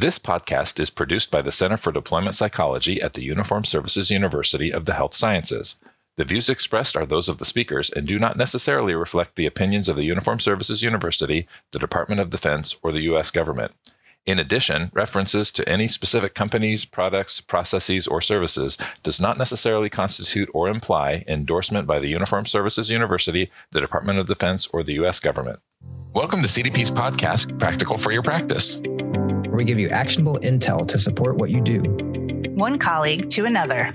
This podcast is produced by the Center for Deployment Psychology at the Uniformed Services University of the Health Sciences. The views expressed are those of the speakers and do not necessarily reflect the opinions of the Uniformed Services University, the Department of Defense, or the U.S. government. In addition, references to any specific companies, products, processes, or services does not necessarily constitute or imply endorsement by the Uniformed Services University, the Department of Defense, or the U.S. government. Welcome to CDP's podcast, Practical for Your Practice, where we give you actionable intel to support what you do. One colleague to another.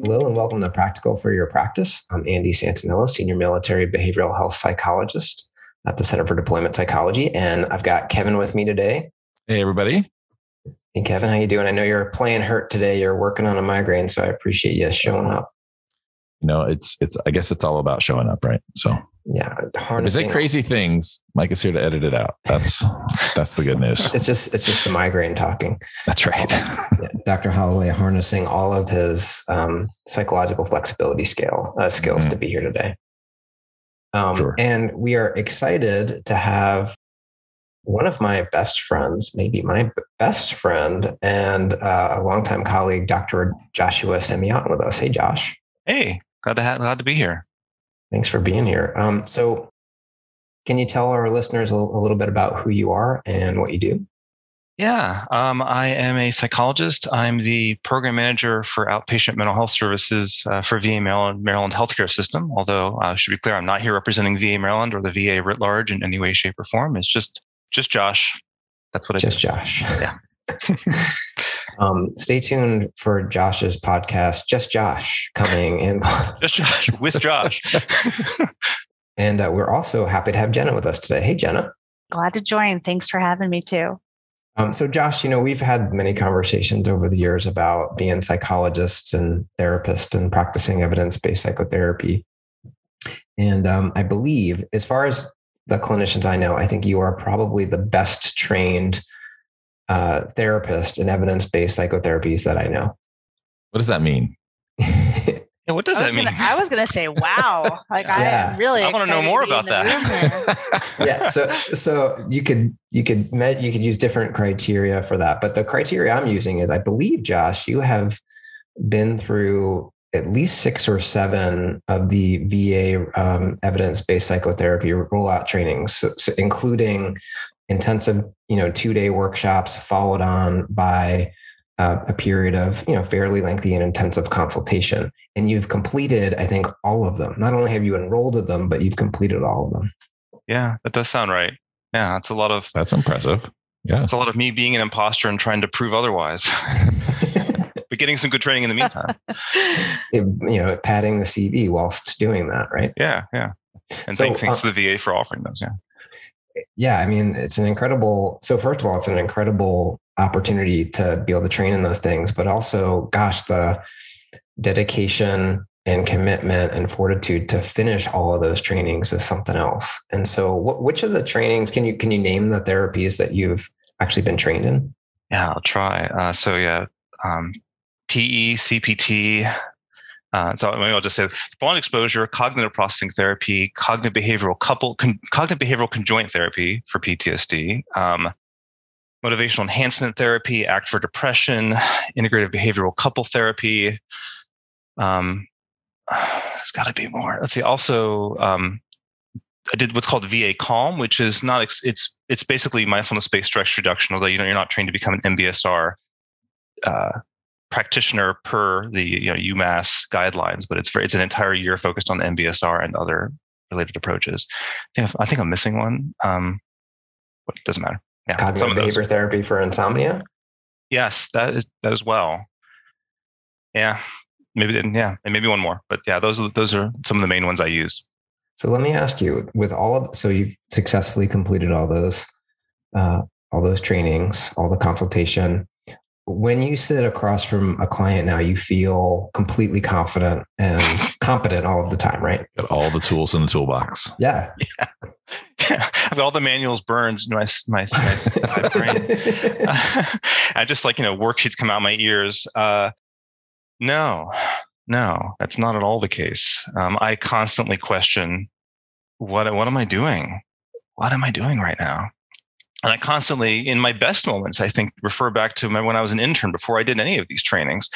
Hello and welcome to Practical for Your Practice. I'm Andy Santanello, Senior Military Behavioral Health Psychologist at the Center for Deployment Psychology. And I've got Kevin with me today. Hey, everybody. Hey, Kevin, how you doing? I know you're playing hurt today. You're working on a migraine, so I appreciate you showing up. You know, it's it's. I guess it's all about showing up, right? So yeah, is it crazy things? Mike is here to edit it out. That's that's the good news. It's just it's just the migraine talking. That's right. yeah, Dr. Holloway harnessing all of his um, psychological flexibility scale uh, skills mm-hmm. to be here today. Um, sure. And we are excited to have one of my best friends, maybe my best friend and uh, a longtime colleague, Dr. Joshua Semyon, with us. Hey, Josh. Hey, glad to have, glad to be here. Thanks for being here. Um, so, can you tell our listeners a, a, little bit about who you are and what you do? Yeah, um, I am a psychologist. I'm the program manager for outpatient mental health services uh, for VA Maryland, Maryland Healthcare System. Although I uh, should be clear, I'm not here representing VA Maryland or the VA writ large in any way, shape, or form. It's just just Josh. That's what I just do. Josh. Yeah. um, stay tuned for Josh's podcast, Just Josh, coming in. just Josh with Josh. and uh, we're also happy to have Jenna with us today. Hey, Jenna. Glad to join. Thanks for having me too. Um, so, Josh, you know, we've had many conversations over the years about being psychologists and therapists and practicing evidence based psychotherapy. And um, I believe, as far as the clinicians I know, I think you are probably the best trained uh, therapist in evidence based psychotherapies that I know. What does that mean? yeah, what does that mean? Gonna, I was going to say, wow. Like yeah. I really, I want to know more about that. yeah. So, so you could, you could, med, you could use different criteria for that. But the criteria I'm using is, I believe, Josh, you have been through at least six or seven of the VA um, evidence-based psychotherapy rollout trainings, so, so including intensive, you know, two-day workshops followed on by uh, a period of, you know, fairly lengthy and intensive consultation. And you've completed, I think, all of them. Not only have you enrolled in them, but you've completed all of them. Yeah, that does sound right. Yeah, it's a lot of. That's impressive. Yeah, it's a lot of me being an imposter and trying to prove otherwise. but getting some good training in the meantime. it, you know, padding the CV whilst doing that, right? Yeah, yeah. And so, thanks, thanks uh, to the VA for offering those. Yeah. Yeah, I mean, it's an incredible. So first of all, it's an incredible opportunity to be able to train in those things, but also, gosh, the dedication and commitment and fortitude to finish all of those trainings is something else. And so, what, which of the trainings can you can you name the therapies that you've actually been trained in? Yeah, I'll try. Uh, so yeah, um, PE, CPT. Uh, so maybe I'll just say bond exposure, cognitive processing therapy, cognitive behavioral couple, con, cognitive behavioral conjoint therapy for PTSD, um, motivational enhancement therapy, ACT for depression, integrative behavioral couple therapy. Um, there's got to be more. Let's see. Also, um, I did what's called VA Calm, which is not it's it's basically mindfulness based stress reduction. Although you know you're not trained to become an MBSR uh, practitioner per the you know UMass guidelines, but it's for, it's an entire year focused on MBSR and other related approaches. I think I think I'm missing one. Um, but it doesn't matter. Yeah, cognitive behavior therapy for insomnia. Yes, that is that as well. Yeah, maybe yeah, and maybe one more. But yeah, those are those are some of the main ones I use. So let me ask you, with all of so you've successfully completed all those uh, all those trainings, all the consultation when you sit across from a client now, you feel completely confident and competent all of the time, right? Got all the tools in the toolbox. Yeah. yeah. yeah. I've got all the manuals burned in my, my, my, my brain. I just like, you know, worksheets come out my ears. Uh, no, no, that's not at all the case. Um, I constantly question what, what am I doing? What am I doing right now? And I constantly, in my best moments, I think refer back to when I was an intern before I did any of these trainings.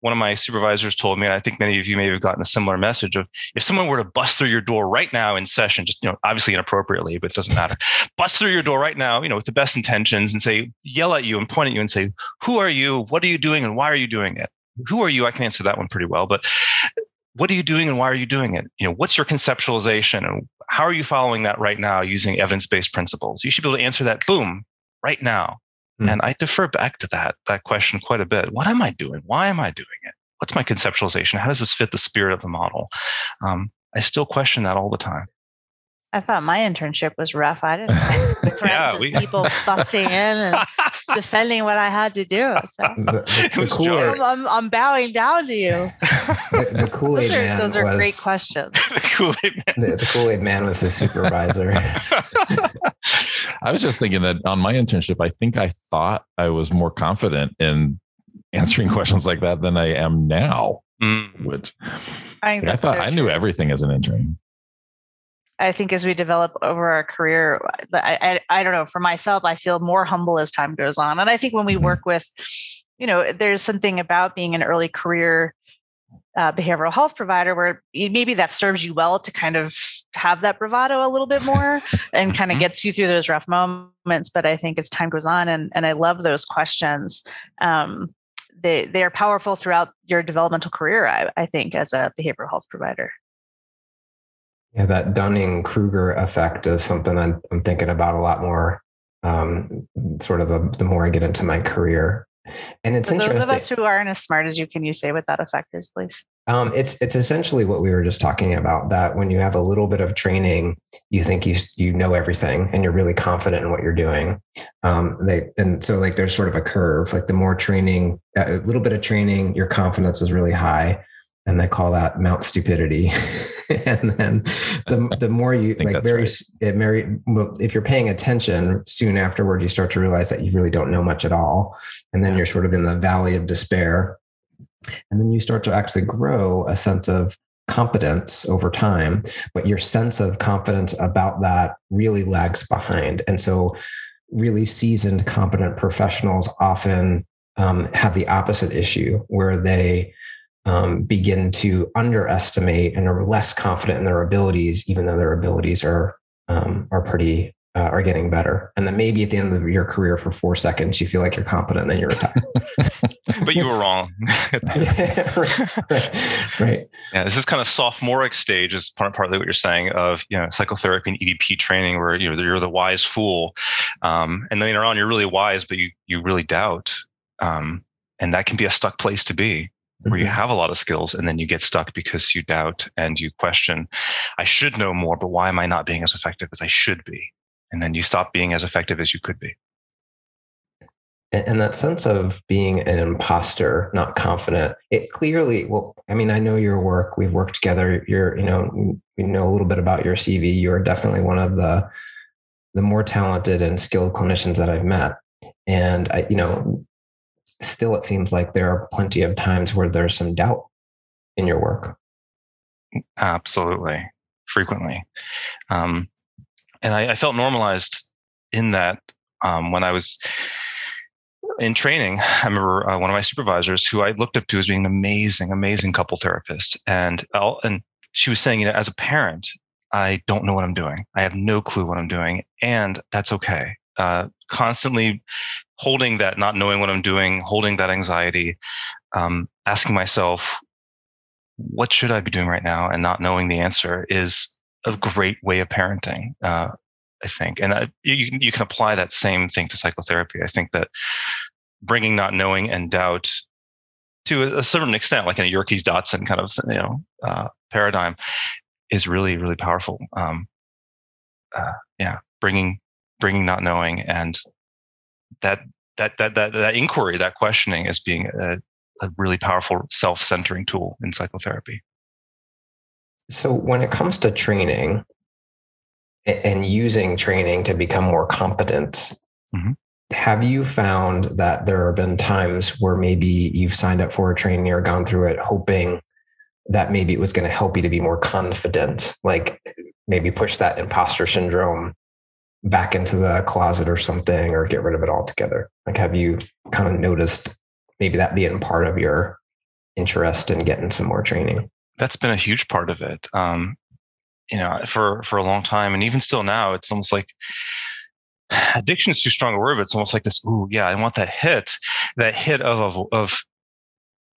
One of my supervisors told me, and I think many of you may have gotten a similar message of if someone were to bust through your door right now in session, just you know, obviously inappropriately, but it doesn't matter, bust through your door right now, you know, with the best intentions, and say, yell at you and point at you and say, "Who are you? What are you doing? And why are you doing it?" Who are you? I can answer that one pretty well, but what are you doing and why are you doing it? You know, what's your conceptualization and how are you following that right now using evidence-based principles? You should be able to answer that boom right now. Mm. And I defer back to that that question quite a bit. What am I doing? Why am I doing it? What's my conceptualization? How does this fit the spirit of the model? Um, I still question that all the time. I thought my internship was rough. I didn't know threats yeah, we... of people busting in and defending what I had to do. So the, the, the cool I'm, I'm, I'm, bowing down to you. The, the Kool Aid man. Those are was, great questions. the Kool Aid man. The, Kool Aid man was the supervisor. I was just thinking that on my internship, I think I thought I was more confident in answering questions like that than I am now. Mm. Which I, I thought so I knew everything as an intern. I think as we develop over our career, I, I, I don't know. For myself, I feel more humble as time goes on, and I think when we mm-hmm. work with, you know, there's something about being an early career uh, behavioral health provider where maybe that serves you well to kind of have that bravado a little bit more and kind of mm-hmm. gets you through those rough moments. But I think as time goes on, and and I love those questions. Um, they they are powerful throughout your developmental career. I, I think as a behavioral health provider. Yeah, that Dunning Kruger effect is something I'm, I'm, thinking about a lot more. Um, sort of the, the more I get into my career, and it's For interesting. Those of us who aren't as smart as you, can you say what that effect is, please? Um, it's it's essentially what we were just talking about. That when you have a little bit of training, you think you you know everything, and you're really confident in what you're doing. Um, they and so like there's sort of a curve. Like the more training, a little bit of training, your confidence is really high and they call that Mount Stupidity. and then the the more you like very right. it very if you're paying attention, soon afterward you start to realize that you really don't know much at all, and then you're sort of in the valley of despair, and then you start to actually grow a sense of competence over time but your sense of confidence about that really lags behind and so really seasoned competent professionals often um, have the opposite issue where they um, begin to underestimate and are less confident in their abilities, even though their abilities are um, are pretty uh, are getting better. And then maybe at the end of your career for four seconds, you feel like you're competent, and then you're retired. but you were wrong. yeah, right, right, Yeah, this is kind of sophomoric stage is part, partly what you're saying of you know psychotherapy and EBP training, where you know you're the wise fool, um, and then later on you're really wise, but you you really doubt, um, and that can be a stuck place to be where you mm-hmm. have a lot of skills and then you get stuck because you doubt and you question, I should know more, but why am I not being as effective as I should be? And then you stop being as effective as you could be. And that sense of being an imposter, not confident, it clearly, well, I mean, I know your work, we've worked together. You're, you know, we know a little bit about your CV. You're definitely one of the, the more talented and skilled clinicians that I've met. And I, you know, still it seems like there are plenty of times where there's some doubt in your work. Absolutely. Frequently. Um, and I, I, felt normalized in that um, when i was in training i remember uh, one of my supervisors who i looked up to as being an amazing amazing couple therapist. And I'll, and she was saying you know as a parent i don't know what i'm doing. I have no clue what i'm doing and that's okay uh, constantly holding that not knowing what I'm doing, holding that anxiety, um, asking myself, what should I be doing right now, and not knowing the answer is a great way of parenting. Uh, I think, and I, you you can apply that same thing to psychotherapy. I think that bringing not knowing and doubt to a, certain extent, like in a Yerkes Dodson kind of you know uh, paradigm, is really really powerful. Um, uh, yeah, bringing bringing not knowing and that that that that, that inquiry that questioning is being a, a really powerful self-centering tool in psychotherapy so when it comes to training and using training to become more competent mm-hmm. have you found that there have been times where maybe you've signed up for a training or gone through it hoping that maybe it was going to help you to be more confident like maybe push that imposter syndrome back into the closet or something or get rid of it altogether? Like, have you kind of noticed maybe that being part of your interest in getting some more training? That's been a huge part of it. Um, you know, for for a long time, and even still now, it's almost like addiction is too strong a word, but it's almost like this. Ooh, yeah, I want that hit, that hit of of, of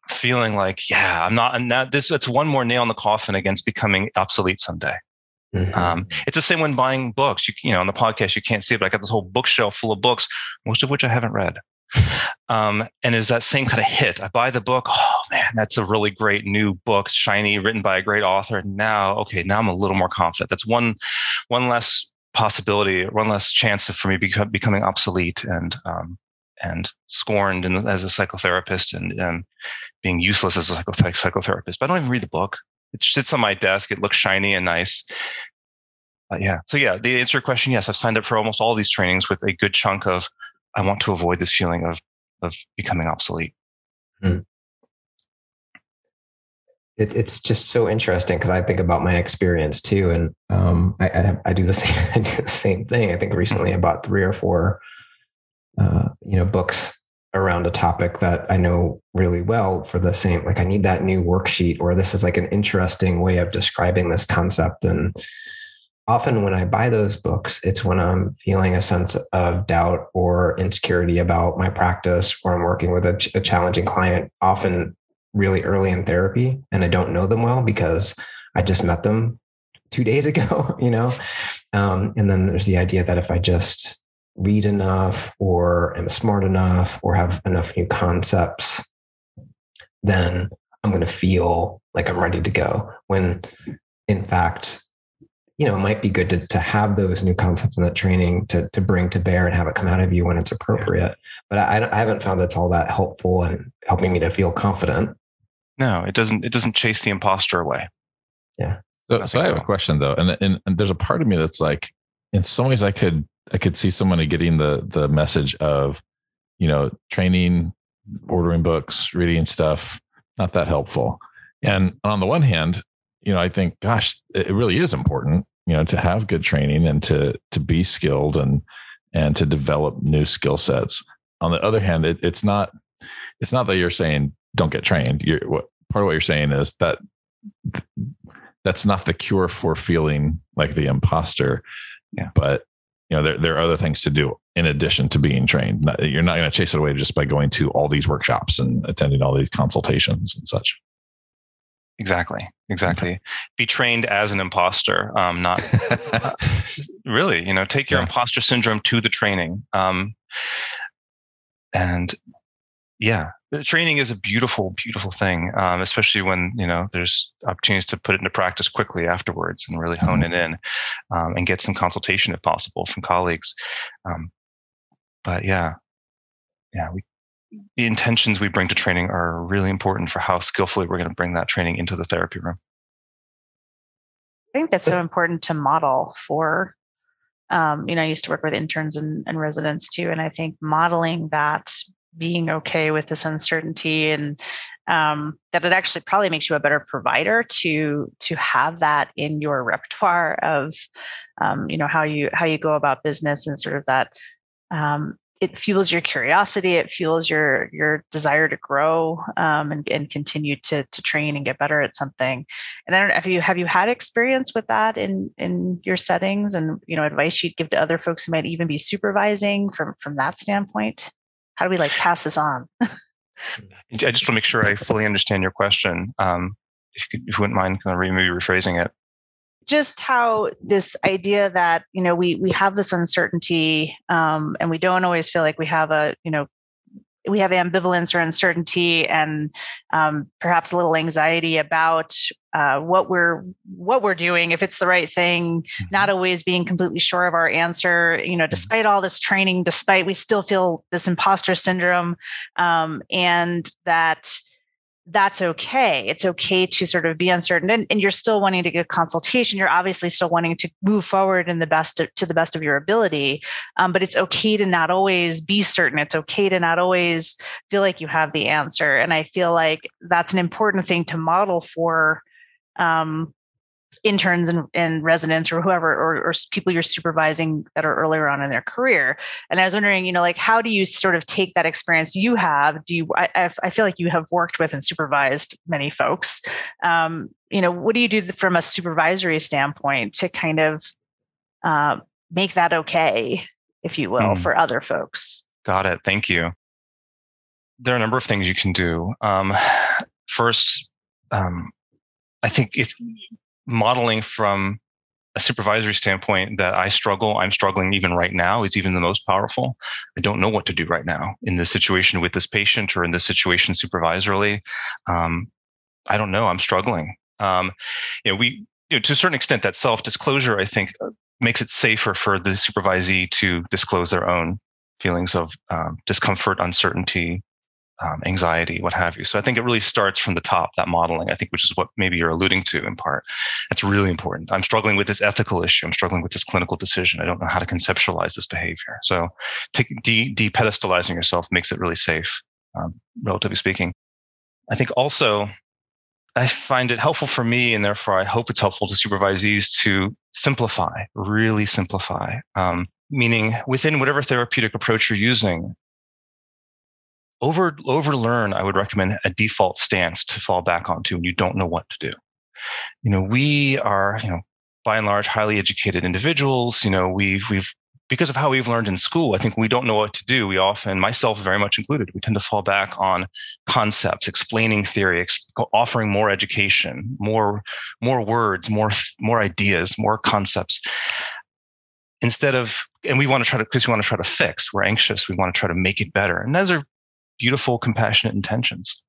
feeling like, yeah, I'm not, I'm not this. It's one more nail in the coffin against becoming obsolete someday. Mm-hmm. Um, it's the same when buying books. You, you know, on the podcast, you can't see it, but I got this whole bookshelf full of books, most of which I haven't read. Um, and is that same kind of hit. I buy the book. Oh man, that's a really great new book, shiny, written by a great author. And now, okay, now I'm a little more confident. That's one, one less possibility, one less chance for me become, becoming obsolete and um, and scorned in, as a psychotherapist and, and being useless as a psychotherapist. But I don't even read the book. It sits on my desk. It looks shiny and nice. Yeah. So yeah, the answer your question, yes, I've signed up for almost all these trainings with a good chunk of I want to avoid this feeling of of becoming obsolete. Hmm. It, it's just so interesting because I think about my experience too, and um, I, I, I, do the same I do the same thing. I think recently I bought three or four, uh, you know, books around a topic that I know really well for the same. Like I need that new worksheet, or this is like an interesting way of describing this concept, and often when I buy those books, it's when I'm feeling a sense of doubt or insecurity about my practice, or I'm working with a, ch- a, challenging client, often really early in therapy, and I don't know them well because I just met them two days ago, you know? Um, and then there's the idea that if I just read enough or am smart enough or have enough new concepts, then I'm going to feel like I'm ready to go. When in fact, you know, it might be good to, to have those new concepts in that training to, to bring to bear and have it come out of you when it's appropriate. But I, I haven't found that's all that helpful and helping me to feel confident. No, it doesn't. It doesn't chase the imposter away. Yeah. So, so I have a question though, and, and and there's a part of me that's like, in some ways, I could I could see somebody getting the the message of, you know, training, ordering books, reading stuff, not that helpful. And on the one hand, you know, I think, gosh, it really is important, you know, to have good training and to to be skilled and and to develop new skill sets. On the other hand, it, it's not it's not that you're saying don't get trained. You're what part of what you're saying is that that's not the cure for feeling like the imposter. Yeah. But you know, there there are other things to do in addition to being trained. You're not going to chase it away just by going to all these workshops and attending all these consultations and such. Exactly. Exactly. Be trained as an imposter, um, not uh, really. You know, take your yeah. imposter syndrome to the training. Um, and yeah, training is a beautiful, beautiful thing, um, especially when you know there's opportunities to put it into practice quickly afterwards and really hone mm-hmm. it in, um, and get some consultation if possible from colleagues. Um, but yeah, yeah, we the intentions we bring to training are really important for how skillfully we're going to bring that training into the therapy room. I think that's so important to model for. Um, you know, I used to work with interns and, and residents too, and I think modeling that being okay with this uncertainty and um, that it actually probably makes you a better provider to to have that in your repertoire of um, you know how you how you go about business and sort of that um, it fuels your curiosity it fuels your your desire to grow um, and, and continue to to train and get better at something. And i don't know have you have you had experience with that in in your settings and you know advice you'd give to other folks who might even be supervising from from that standpoint how do we like pass this on? I just want to make sure i fully understand your question um, if you, could, if you wouldn't mind kind of maybe rephrasing it. Just how this idea that you know we we have this uncertainty um, and we don't always feel like we have a you know we have ambivalence or uncertainty and um, perhaps a little anxiety about uh, what we're what we're doing if it's the right thing not mm-hmm. always being completely sure of our answer you know mm-hmm. despite all this training despite we still feel this imposter syndrome um, and that that's okay. It's okay to sort of be uncertain and, and, you're still wanting to get consultation. You're obviously still wanting to move forward in the best of, to the best of your ability. Um, but it's okay to not always be certain. It's okay to not always feel like you have the answer. And I feel like that's an important thing to model for um, interns and, and, residents or whoever or, or, people you're supervising that are earlier on in their career. And i was wondering you know like how do you sort of take that experience you have? Do you i, I feel like you have worked with and supervised many folks. Um, you know what do you do from a supervisory standpoint to kind of uh, make that okay if you will mm. for other folks? Got it. Thank you. There are a number of things you can do. Um, first um, i think it's modeling from a supervisory standpoint that I struggle, I'm struggling even right now is even the most powerful. I don't know what to do right now in this situation with this patient or in this situation supervisorily. Um, I don't know. I'm struggling. Um, you know, we, you know, to a certain extent, that self disclosure, I think, uh, makes it safer for the supervisee to disclose their own feelings of um, discomfort, uncertainty, um, anxiety, what have you. So I think it really starts from the top, that modeling, I think, which is what maybe you're alluding to in part. That's really important. I'm struggling with this ethical issue. I'm struggling with this clinical decision. I don't know how to conceptualize this behavior. So de- pedestalizing yourself makes it really safe, um, relatively speaking. I think also I find it helpful for me, and therefore I hope it's helpful to supervisees to simplify, really simplify. Um, meaning within whatever therapeutic approach you're using, over overlearn i would recommend a default stance to fall back onto when you don't know what to do. You know we are you know by and large highly educated individuals. You know we've we've because of how we've learned in school i think we don't know what to do. We often myself very much included we tend to fall back on concepts explaining theory ex- offering more education more more words more more ideas more concepts. Instead of and we want to try to because we want to try to fix we're anxious we want to try to make it better. And those are beautiful, compassionate intentions,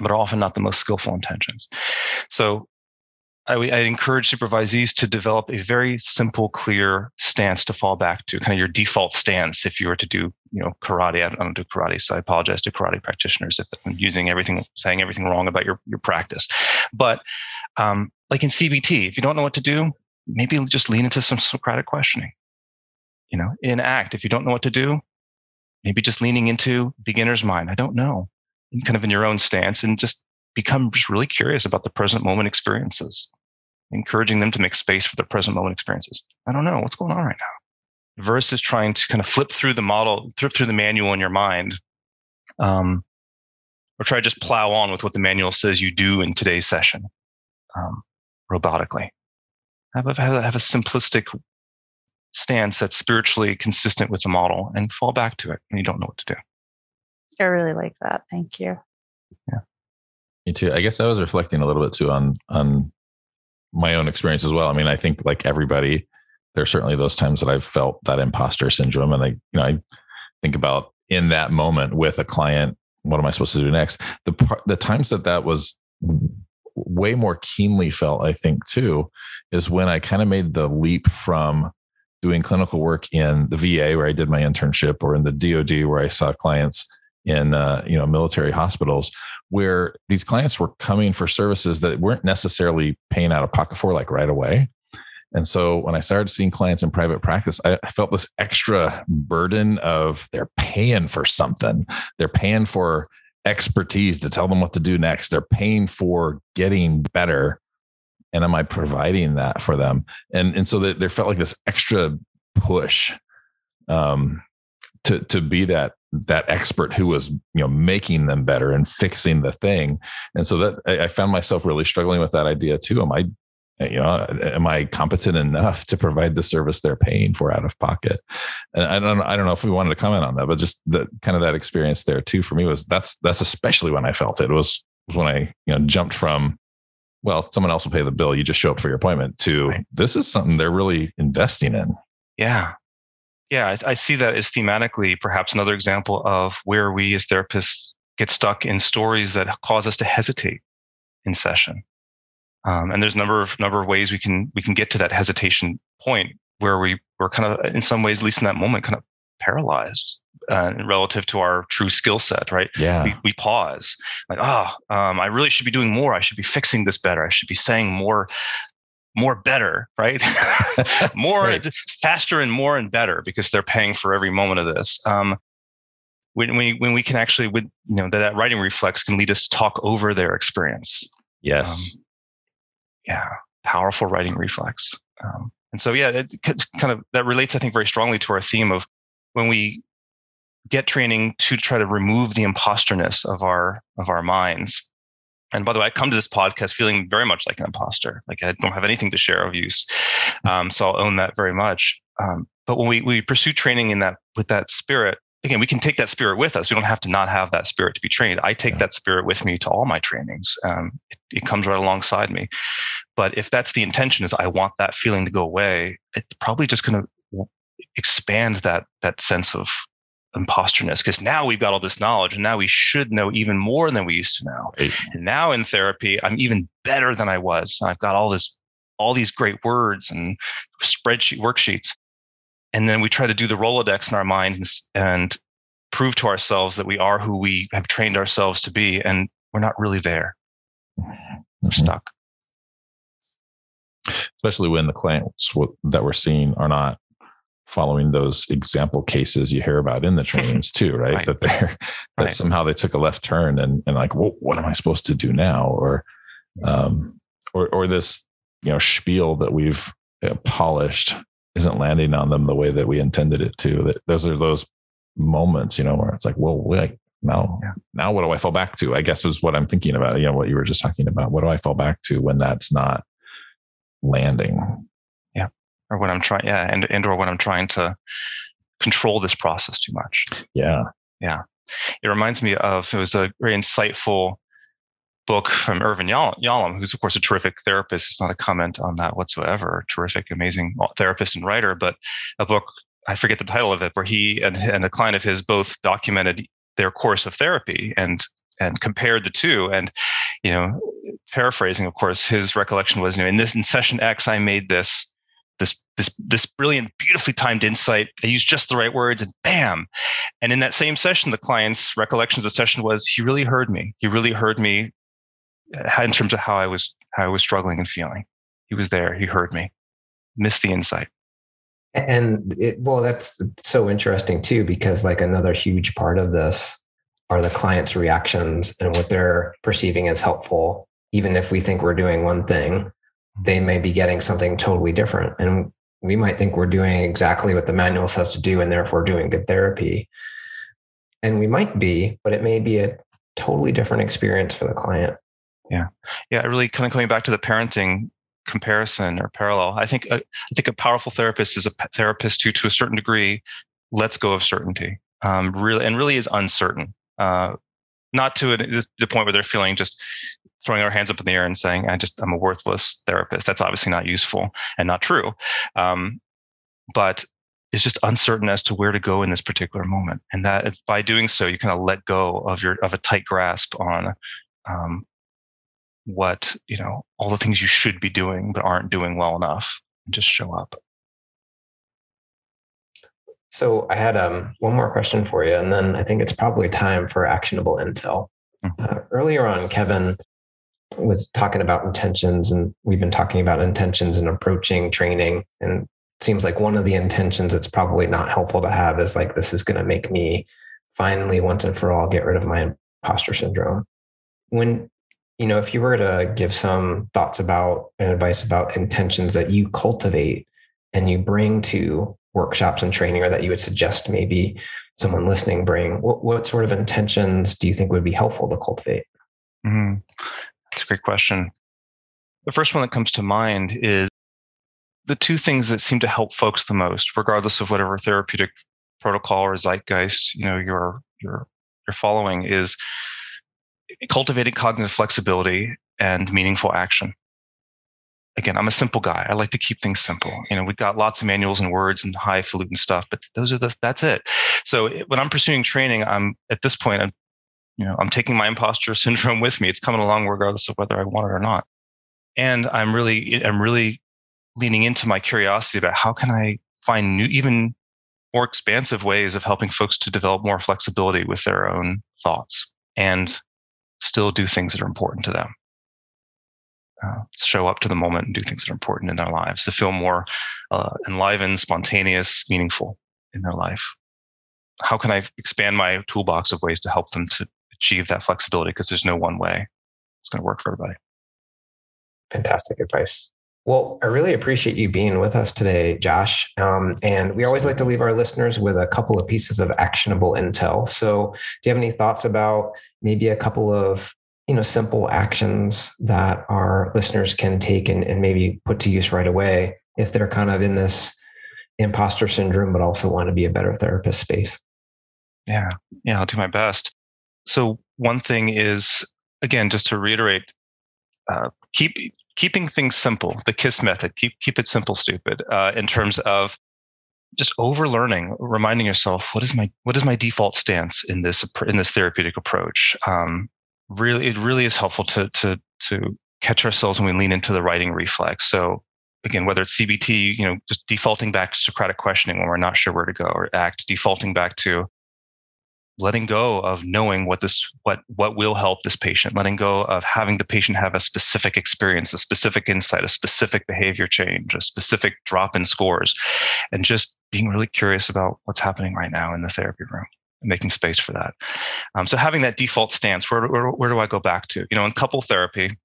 but are often not the most skillful intentions. So I, I, encourage supervisees to develop a very simple, clear stance to fall back to, kind of your default stance. If you were to do, you know, karate, I don't do karate, so I apologize to karate practitioners if I'm using everything, saying everything wrong about your your practice. But um, like in CBT, if you don't know what to do, maybe just lean into some Socratic questioning. You know, in ACT, if you don't know what to do, maybe just leaning into beginner's mind. I don't know, kind of in your own stance and just become just really curious about the present moment experiences, encouraging them to make space for the present moment experiences. I don't know what's going on right now. Versus trying to kind of flip through the model, flip through the manual in your mind, um, or try to just plow on with what the manual says you do in today's session, um, robotically. Have a, have a simplistic stance that's spiritually consistent with the model and fall back to it when you don't know what to do. I really like that. Thank you. Yeah. Me too. I guess I was reflecting a little bit too on on my own experience as well. I mean, I think like everybody, there's certainly those times that I've felt that imposter syndrome. And I, you know, I think about in that moment with a client, what am I supposed to do next? The part, the times that that was way more keenly felt, I think too, is when I kind of made the leap from doing clinical work in the VA where I did my internship or in the DoD where I saw clients in uh, you know military hospitals where these clients were coming for services that weren't necessarily paying out of pocket for like right away. And so when I started seeing clients in private practice, I, I felt this extra burden of they're paying for something. They're paying for expertise to tell them what to do next. They're paying for getting better and am i providing that for them? And and so that there felt like this extra push um to to be that that expert who was you know making them better and fixing the thing. And so that I, I found myself really struggling with that idea too. Am i you know am i competent enough to provide the service they're paying for out of pocket? And i don't i don't know if we wanted to comment on that but just the kind of that experience there too for me was that's that's especially when i felt it, it was, was when i you know jumped from well, someone else will pay the bill. You just show up for your appointment. To right. this is something they're really investing in. Yeah. Yeah. I, I, see that as thematically perhaps another example of where we as therapists get stuck in stories that cause us to hesitate in session. Um, and there's a number of number of ways we can we can get to that hesitation point where we we're kind of in some ways, at least in that moment, kind of paralyzed uh, relative to our true skill set, right? Yeah. We, we pause, like, oh, um, I really should be doing more. I should be fixing this better. I should be saying more, more better, right? more right. faster and more and better because they're paying for every moment of this. Um, when we when we can actually with you know that, that righting reflex can lead us to talk over their experience. Yes. Um, yeah. powerful righting reflex. Um, and so, yeah, it kind of that relates, I think, very strongly to our theme of when we get training to try to remove the impostorness of our of our minds. And by the way, I come to this podcast feeling very much like an imposter. Like I don't have anything to share of use, um, so I'll own that very much. Um, but when we we pursue training in that with that spirit, again, we can take that spirit with us. We don't have to not have that spirit to be trained. I take yeah. that spirit with me to all my trainings. Um, it, it, comes right alongside me. But if that's the intention, is I want that feeling to go away, it's probably just going to expand that that sense of impostorness because now we've got all this knowledge and now we should know even more than we used to know. Right. And now in therapy, I'm even better than I was. I've got all this all these great words and spreadsheet worksheets and then we try to do the rolodex in our mind and, and prove to ourselves that we are who we have trained ourselves to be and we're not really there we're mm-hmm. stuck especially when the clients that we're seeing are not following those example cases you hear about in the trainings too right, right. that they're that right. somehow they took a left turn and, and like well, what am i supposed to do now or um or or this you know spiel that we've uh, polished isn't landing on them the way that we intended it to. That those are those moments, you know, where it's like, well, wait, now, yeah. now what do I fall back to? I guess is what I'm thinking about. You know, what you were just talking about. What do I fall back to when that's not landing? Or when I'm trying, yeah, and and or when I'm trying to control this process too much. Yeah, yeah. It reminds me of it was a very insightful book from Irvin Yalom, who's of course a terrific therapist. It's not a comment on that whatsoever. Terrific, amazing uh, therapist and writer, but a book I forget the title of it, where he and, and a client of his both documented their course of therapy and and compared the two. And you know, paraphrasing, of course, his recollection was, you know, in this in session X, I made this this this this brilliant, beautifully timed insight. I used just the right words, and bam! And in that same session, the client's recollection of the session was, he really heard me. He really heard me uh, in terms of how I was how I was struggling and feeling. He was there. He heard me. Missed the insight. And it, well, that's so interesting too, because like another huge part of this are the client's reactions and what they're perceiving as helpful. Even if we think we're doing one thing, they may be getting something totally different. And we might think we're doing exactly what the manual says to do and therefore doing good therapy. And we might be, but it may be a totally different experience for the client. Yeah, yeah. Really, kind of coming back to the parenting comparison or parallel. I think a, I think a powerful therapist is a therapist who, to a certain degree, lets go of certainty. Um, really, and really is uncertain. Uh, not to the point where they're feeling just throwing our hands up in the air and saying, "I just I'm a worthless therapist." That's obviously not useful and not true. Um, but it's just uncertain as to where to go in this particular moment, and that by doing so, you kind of let go of your of a tight grasp on um, what you know all the things you should be doing but aren't doing well enough and just show up so i had um, one more question for you and then i think it's probably time for actionable intel mm-hmm. uh, earlier on kevin was talking about intentions and we've been talking about intentions and approaching training and it seems like one of the intentions that's probably not helpful to have is like this is going to make me finally once and for all get rid of my imposter syndrome when you know, if you were to give some thoughts about and advice about intentions that you cultivate and you bring to workshops and training, or that you would suggest maybe someone listening bring, what, what sort of intentions do you think would be helpful to cultivate? Mm-hmm. That's a great question. The first one that comes to mind is the two things that seem to help folks the most, regardless of whatever therapeutic protocol or zeitgeist you know you're you're you're following, is cultivating cognitive flexibility and meaningful action. Again, I'm a simple guy. I like to keep things simple. You know, we've got lots of manuals and words and highfalutin stuff, but those are the that's it. So when I'm pursuing training, I'm at this point, I'm you know, I'm taking my imposter syndrome with me. It's coming along regardless of whether I want it or not. And I'm really, I'm really leaning into my curiosity about how can I find new, even more expansive ways of helping folks to develop more flexibility with their own thoughts. And still do things that are important to them. Uh, show up to the moment and do things that are important in their lives to feel more uh, enlivened, spontaneous, meaningful in their life. How can I expand my toolbox of ways to help them to achieve that flexibility? Because there's no one way it's going to work for everybody. Fantastic advice. Well, I really appreciate you being with us today, Josh. Um, and we always like to leave our listeners with a couple of pieces of actionable intel. So, do you have any thoughts about maybe a couple of you know simple actions that our listeners can take and, and maybe put to use right away if they're kind of in this imposter syndrome, but also want to be a better therapist space? Yeah, yeah, I'll do my best. So, one thing is again, just to reiterate, uh, keep keeping things simple, the KISS method, keep keep it simple, stupid, uh, in terms of just overlearning, reminding yourself what is my what is my default stance in this in this therapeutic approach. Um, really, it really is helpful to to to catch ourselves when we lean into the righting reflex. So again, whether it's CBT, you know, just defaulting back to Socratic questioning when we're not sure where to go, or ACT, defaulting back to letting go of knowing what this what what will help this patient letting go of having the patient have a specific experience a specific insight a specific behavior change a specific drop in scores and just being really curious about what's happening right now in the therapy room making space for that. Um, so having that default stance where, where, where do i go back to? You know in couple therapy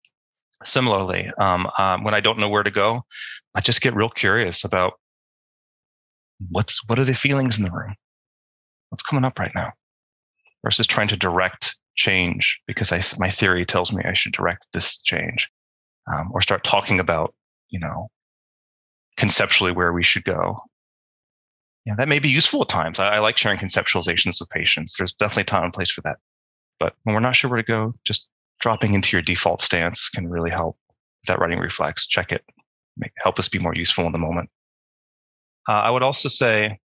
similarly um, um, when i don't know where to go i just get real curious about what's what are the feelings in the room? What's coming up right now? Versus trying to direct change because I, my theory tells me I should direct this change um, or start talking about, you know, conceptually where we should go. Yeah, that may be useful at times. I, I like sharing conceptualizations with patients. There's definitely time and place for that. But when we're not sure where to go, just dropping into your default stance can really help that righting reflex. Check it, make, help us be more useful in the moment. Uh, I would also say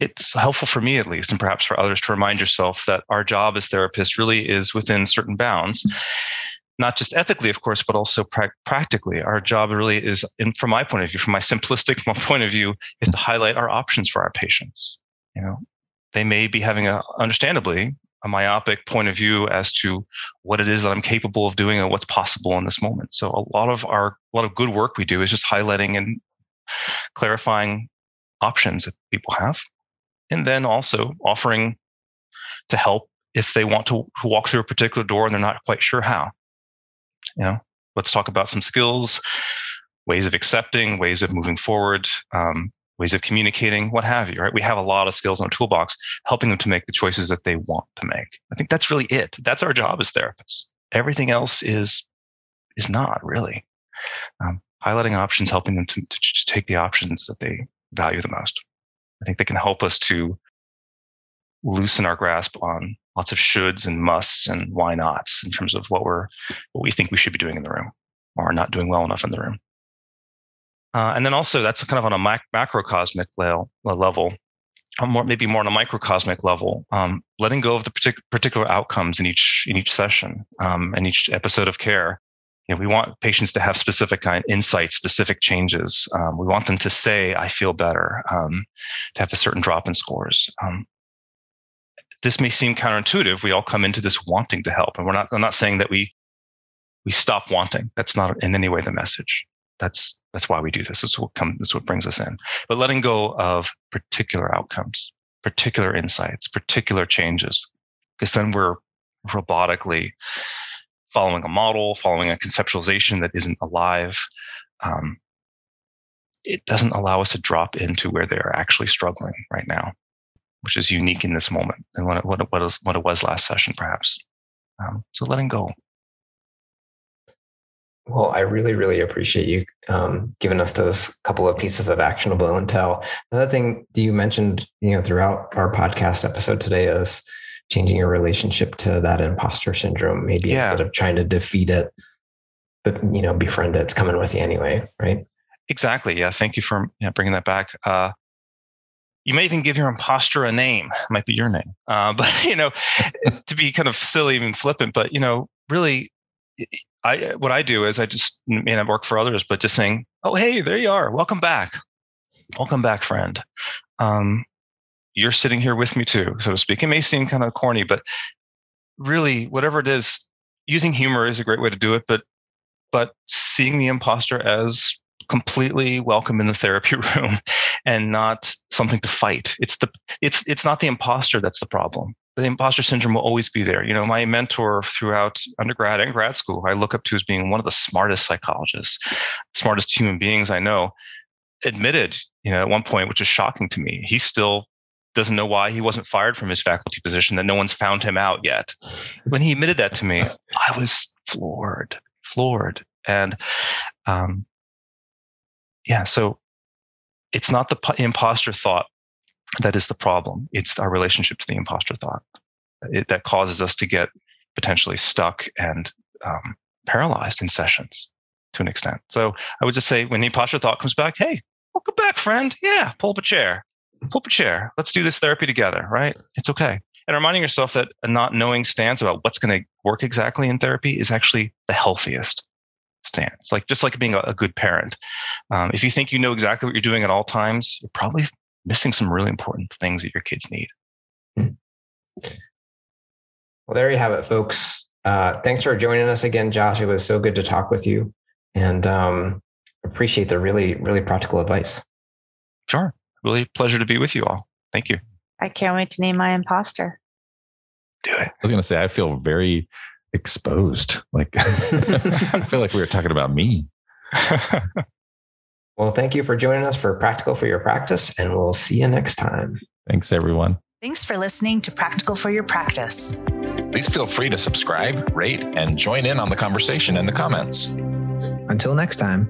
it's helpful for me at least and perhaps for others to remind yourself that our job as therapists really is within certain bounds not just ethically of course but also pra- practically our job really is in, from my point of view from my simplistic point of view is to highlight our options for our patients you know they may be having a understandably a myopic point of view as to what it is that I'm capable of doing and what's possible in this moment. So a lot of our a lot of good work we do is just highlighting and clarifying options that people have and then also offering to help if they want to walk through a particular door and they're not quite sure how. You know, let's talk about some skills, ways of accepting, ways of moving forward, um, ways of communicating, what have you. Right? We have a lot of skills in our toolbox, helping them to make the choices that they want to make. I think that's really it. That's our job as therapists. Everything else is is not really um, highlighting options, helping them to, to take the options that they value the most. I think they can help us to loosen our grasp on lots of shoulds and musts and why nots in terms of what we're what we think we should be doing in the room or not doing well enough in the room. Uh, and then also that's kind of on a mac- macrocosmic level, level more, maybe more on a microcosmic level, um, letting go of the partic- particular outcomes in each in each session um, and each episode of care you know, we want patients to have specific kind insights, specific changes. Um, we want them to say, "I feel better," um, to have a certain drop in scores. This may seem counterintuitive. We all come into this wanting to help, and we're not. I'm not saying that we we stop wanting. That's not in any way the message. That's that's why we do this. This what come. This what brings us in. But letting go of particular outcomes, particular insights, particular changes, because then we're robotically following a model, following a conceptualization that isn't alive. Um, it doesn't allow us to drop into where they're actually struggling right now, which is unique in this moment and what it, what it, what it, was, what it was last session, perhaps. Um, so letting go. Well, I really, really appreciate you um, giving us those couple of pieces of actionable intel. Another thing you mentioned, you know, throughout our podcast episode today is changing your relationship to that imposter syndrome maybe yeah. instead of trying to defeat it but you know befriend it it's coming with you anyway right exactly yeah thank you for know, bringing that back uh, you may even give your imposter a name it might be your name uh, but you know to be kind of silly even flippant but you know really i what i do is i just may i work for others but just saying oh hey there you are welcome back welcome back friend um, you're sitting here with me too, so to speak. It may seem kind of corny, but really, whatever it is, using humor is a great way to do it. But but seeing the imposter as completely welcome in the therapy room and not something to fight. It's the it's it's not the imposter that's the problem. the imposter syndrome will always be there. You know, my mentor throughout undergrad and grad school, I look up to as being one of the smartest psychologists, smartest human beings I know, admitted, you know, at one point, which is shocking to me, he still doesn't know why he wasn't fired from his faculty position, that no one's found him out yet. When he admitted that to me, I was floored, floored. And um, yeah, so it's not the imposter thought that is the problem. It's our relationship to the imposter thought it, that causes us to get potentially stuck and um, paralyzed in sessions to an extent. So I would just say when the imposter thought comes back, hey, welcome back, friend. Yeah, pull up a chair. Pull up a chair. Let's do this therapy together, right? It's okay. And reminding yourself that a not knowing stance about what's going to work exactly in therapy is actually the healthiest stance. Like just like being a, a good parent. Um, if you think you know exactly what you're doing at all times, you're probably missing some really important things that your kids need. Hmm. Well, there you have it, folks. Uh, thanks for joining us again, Josh. It was so good to talk with you and um, appreciate the really, really practical advice. Sure. Really pleasure to be with you all. Thank you. I can't wait to name my imposter. Do it. I was going to say, I feel very exposed. Like, I feel like we were talking about me. Well, thank you for joining us for Practical for Your Practice, and we'll see you next time. Thanks, everyone. Thanks for listening to Practical for Your Practice. Please feel free to subscribe, rate, and join in on the conversation in the comments. Until next time.